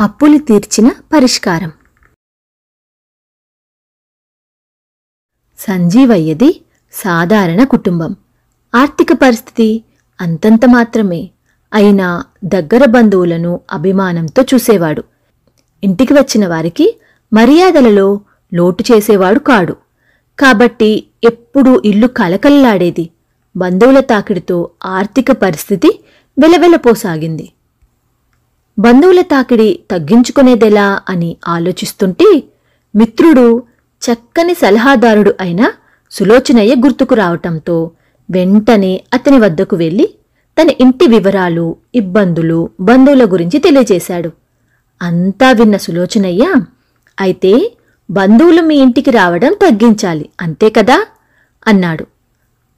అప్పులు తీర్చిన పరిష్కారం. సంజీవయ్యది సాధారణ కుటుంబం. ఆర్థిక పరిస్థితి అంతంత మాత్రమే. అయినా దగ్గర బంధువులను అభిమానంతో చూసేవాడు. ఇంటికి వచ్చిన వారికి మర్యాదలలో లోటు చేసేవాడు కాడు. కాబట్టి ఎప్పుడూ ఇల్లు కలకల్లాడేది బంధువుల తాకిడితో ఆర్థిక పరిస్థితి వెలవెలపోసాగింది. బంధువుల తాకిడి తగ్గించుకునేదెలా అని ఆలోచిస్తుంటే మిత్రుడు చక్కని సలహాదారుడు అయిన సులోచనయ్య గుర్తుకు రావటంతో వెంటనే అతని వద్దకు వెళ్ళి తన ఇంటి వివరాలు ఇబ్బందులు బంధువుల గురించి తెలియజేశాడు. అంతా విన్న సులోచనయ్య అయితే బంధువులు మీ ఇంటికి రావడం తగ్గించాలి అంతే కదా? అన్నాడు.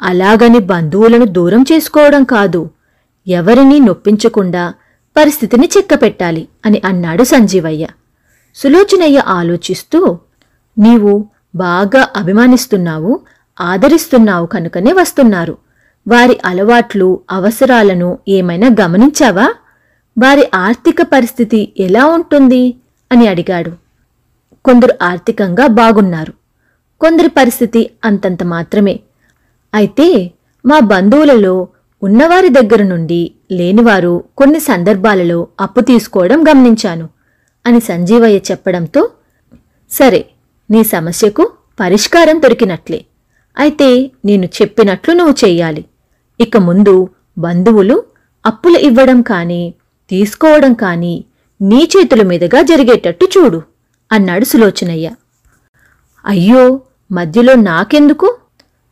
అలాగని బంధువులను దూరం చేసుకోవడం కాదు. ఎవరినీ నొప్పించకుండా పరిస్థితిని చెక్కపెట్టాలి అని అన్నాడు సంజీవయ్య. సులోచనయ్య ఆలోచిస్తూ నీవు బాగా అభిమానిస్తున్నావు ఆదరిస్తున్నావు కనుకనే వస్తున్నారు. వారి అలవాట్లు అవసరాలను ఏమైనా గమనించావా? వారి ఆర్థిక పరిస్థితి ఎలా ఉంటుంది? అని అడిగాడు. కొందరు ఆర్థికంగా బాగున్నారు. కొందరి పరిస్థితి అంతంత మాత్రమే. అయితే మా బంధువులలో ఉన్నవారి దగ్గర నుండి లేనివారు కొన్ని సందర్భాలలో అప్పు తీసుకోవడం గమనించాను అని సంజీవయ్య చెప్పడంతో సరే నీ సమస్యకు పరిష్కారం దొరికినట్లే. అయితే నేను చెప్పినట్లు నువ్వు చెయ్యాలి. ఇక ముందు బంధువులు అప్పులు ఇవ్వడం కానీ తీసుకోవడం కానీ నీ చేతుల మీదుగా జరిగేటట్టు చూడు అన్నాడు సులోచనయ్య. అయ్యో మధ్యలో నాకెందుకు?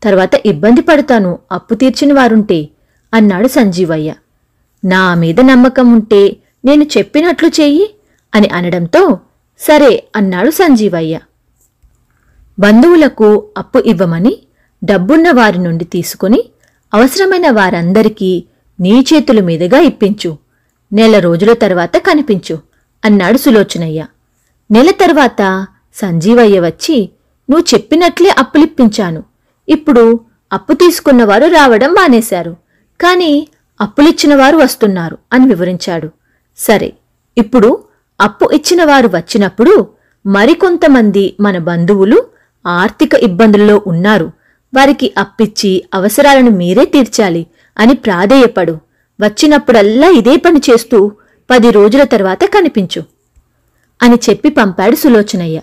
తర్వాత ఇబ్బంది పడతాను అప్పు తీర్చిన వారుంటే అన్నాడు సంజీవయ్య. నా మీద నమ్మకం ఉంటే నేను చెప్పినట్లు చెయ్యి అని అనడంతో సరే అన్నాడు సంజీవయ్య. బంధువులకు అప్పు ఇవ్వమని డబ్బున్న వారి నుండి తీసుకుని అవసరమైన వారందరికీ నీ చేతుల మీదుగా ఇప్పించు. నెల రోజుల తర్వాత కనిపించు అన్నాడు సులోచనయ్య. నెల తర్వాత సంజీవయ్య వచ్చి నువ్వు చెప్పినట్లే అప్పులిప్పించాను. ఇప్పుడు అప్పు తీసుకున్నవారు రావడం మానేశారు. కానీ అప్పులిచ్చిన వారు వస్తున్నారు అని వివరించాడు. సరే ఇప్పుడు అప్పు ఇచ్చిన వారు వచ్చినప్పుడు మరికొంతమంది మన బంధువులు ఆర్థిక ఇబ్బందుల్లో ఉన్నారు. వారికి అప్పిచ్చి అవసరాలను మీరే తీర్చాలి అని ప్రాధేయపడు. వచ్చినప్పుడల్లా ఇదే పని చేస్తూ పది రోజుల తర్వాత కనిపించు అని చెప్పి పంపాడు సులోచనయ్య.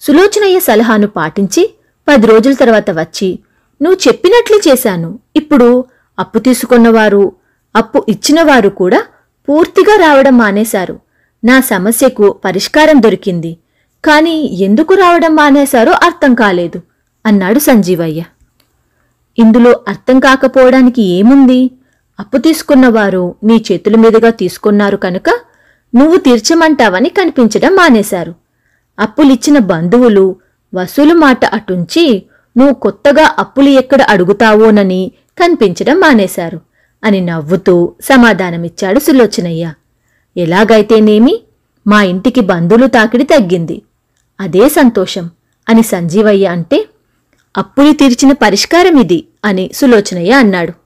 సులోచనయ్య సలహాను పాటించి పది రోజుల తర్వాత వచ్చి నువ్వు చెప్పినట్లు చేశాను. ఇప్పుడు అప్పు తీసుకున్నవారు అప్పు ఇచ్చినవారు కూడా పూర్తిగా రావడం మానేశారు. నా సమస్యకు పరిష్కారం దొరికింది. కానీ ఎందుకు రావడం మానేశారో అర్థం కాలేదు అన్నాడు సంజీవయ్య. ఇందులో అర్థం కాకపోవడానికి ఏముంది? అప్పు తీసుకున్నవారు నీ చేతుల మీదుగా తీసుకున్నారు కనుక నువ్వు తీర్చమంటావని కనిపించడం మానేశారు. అప్పులిచ్చిన బంధువులు వసూలు మాట అటుంచి నువ్వు కొత్తగా అప్పులు ఎక్కడ అడుగుతావోనని కనిపించడం మానేశారు. అని నవ్వుతూ సమాధానమిచ్చాడు సులోచనయ్య. ఎలాగైతేనేమి మా ఇంటికి బంధువులు తాకిడి తగ్గింది. అదే సంతోషం అని సంజీవయ్య అంటే అప్పులు తీర్చిన పరిష్కారం ఇది అని సులోచనయ్య అన్నాడు.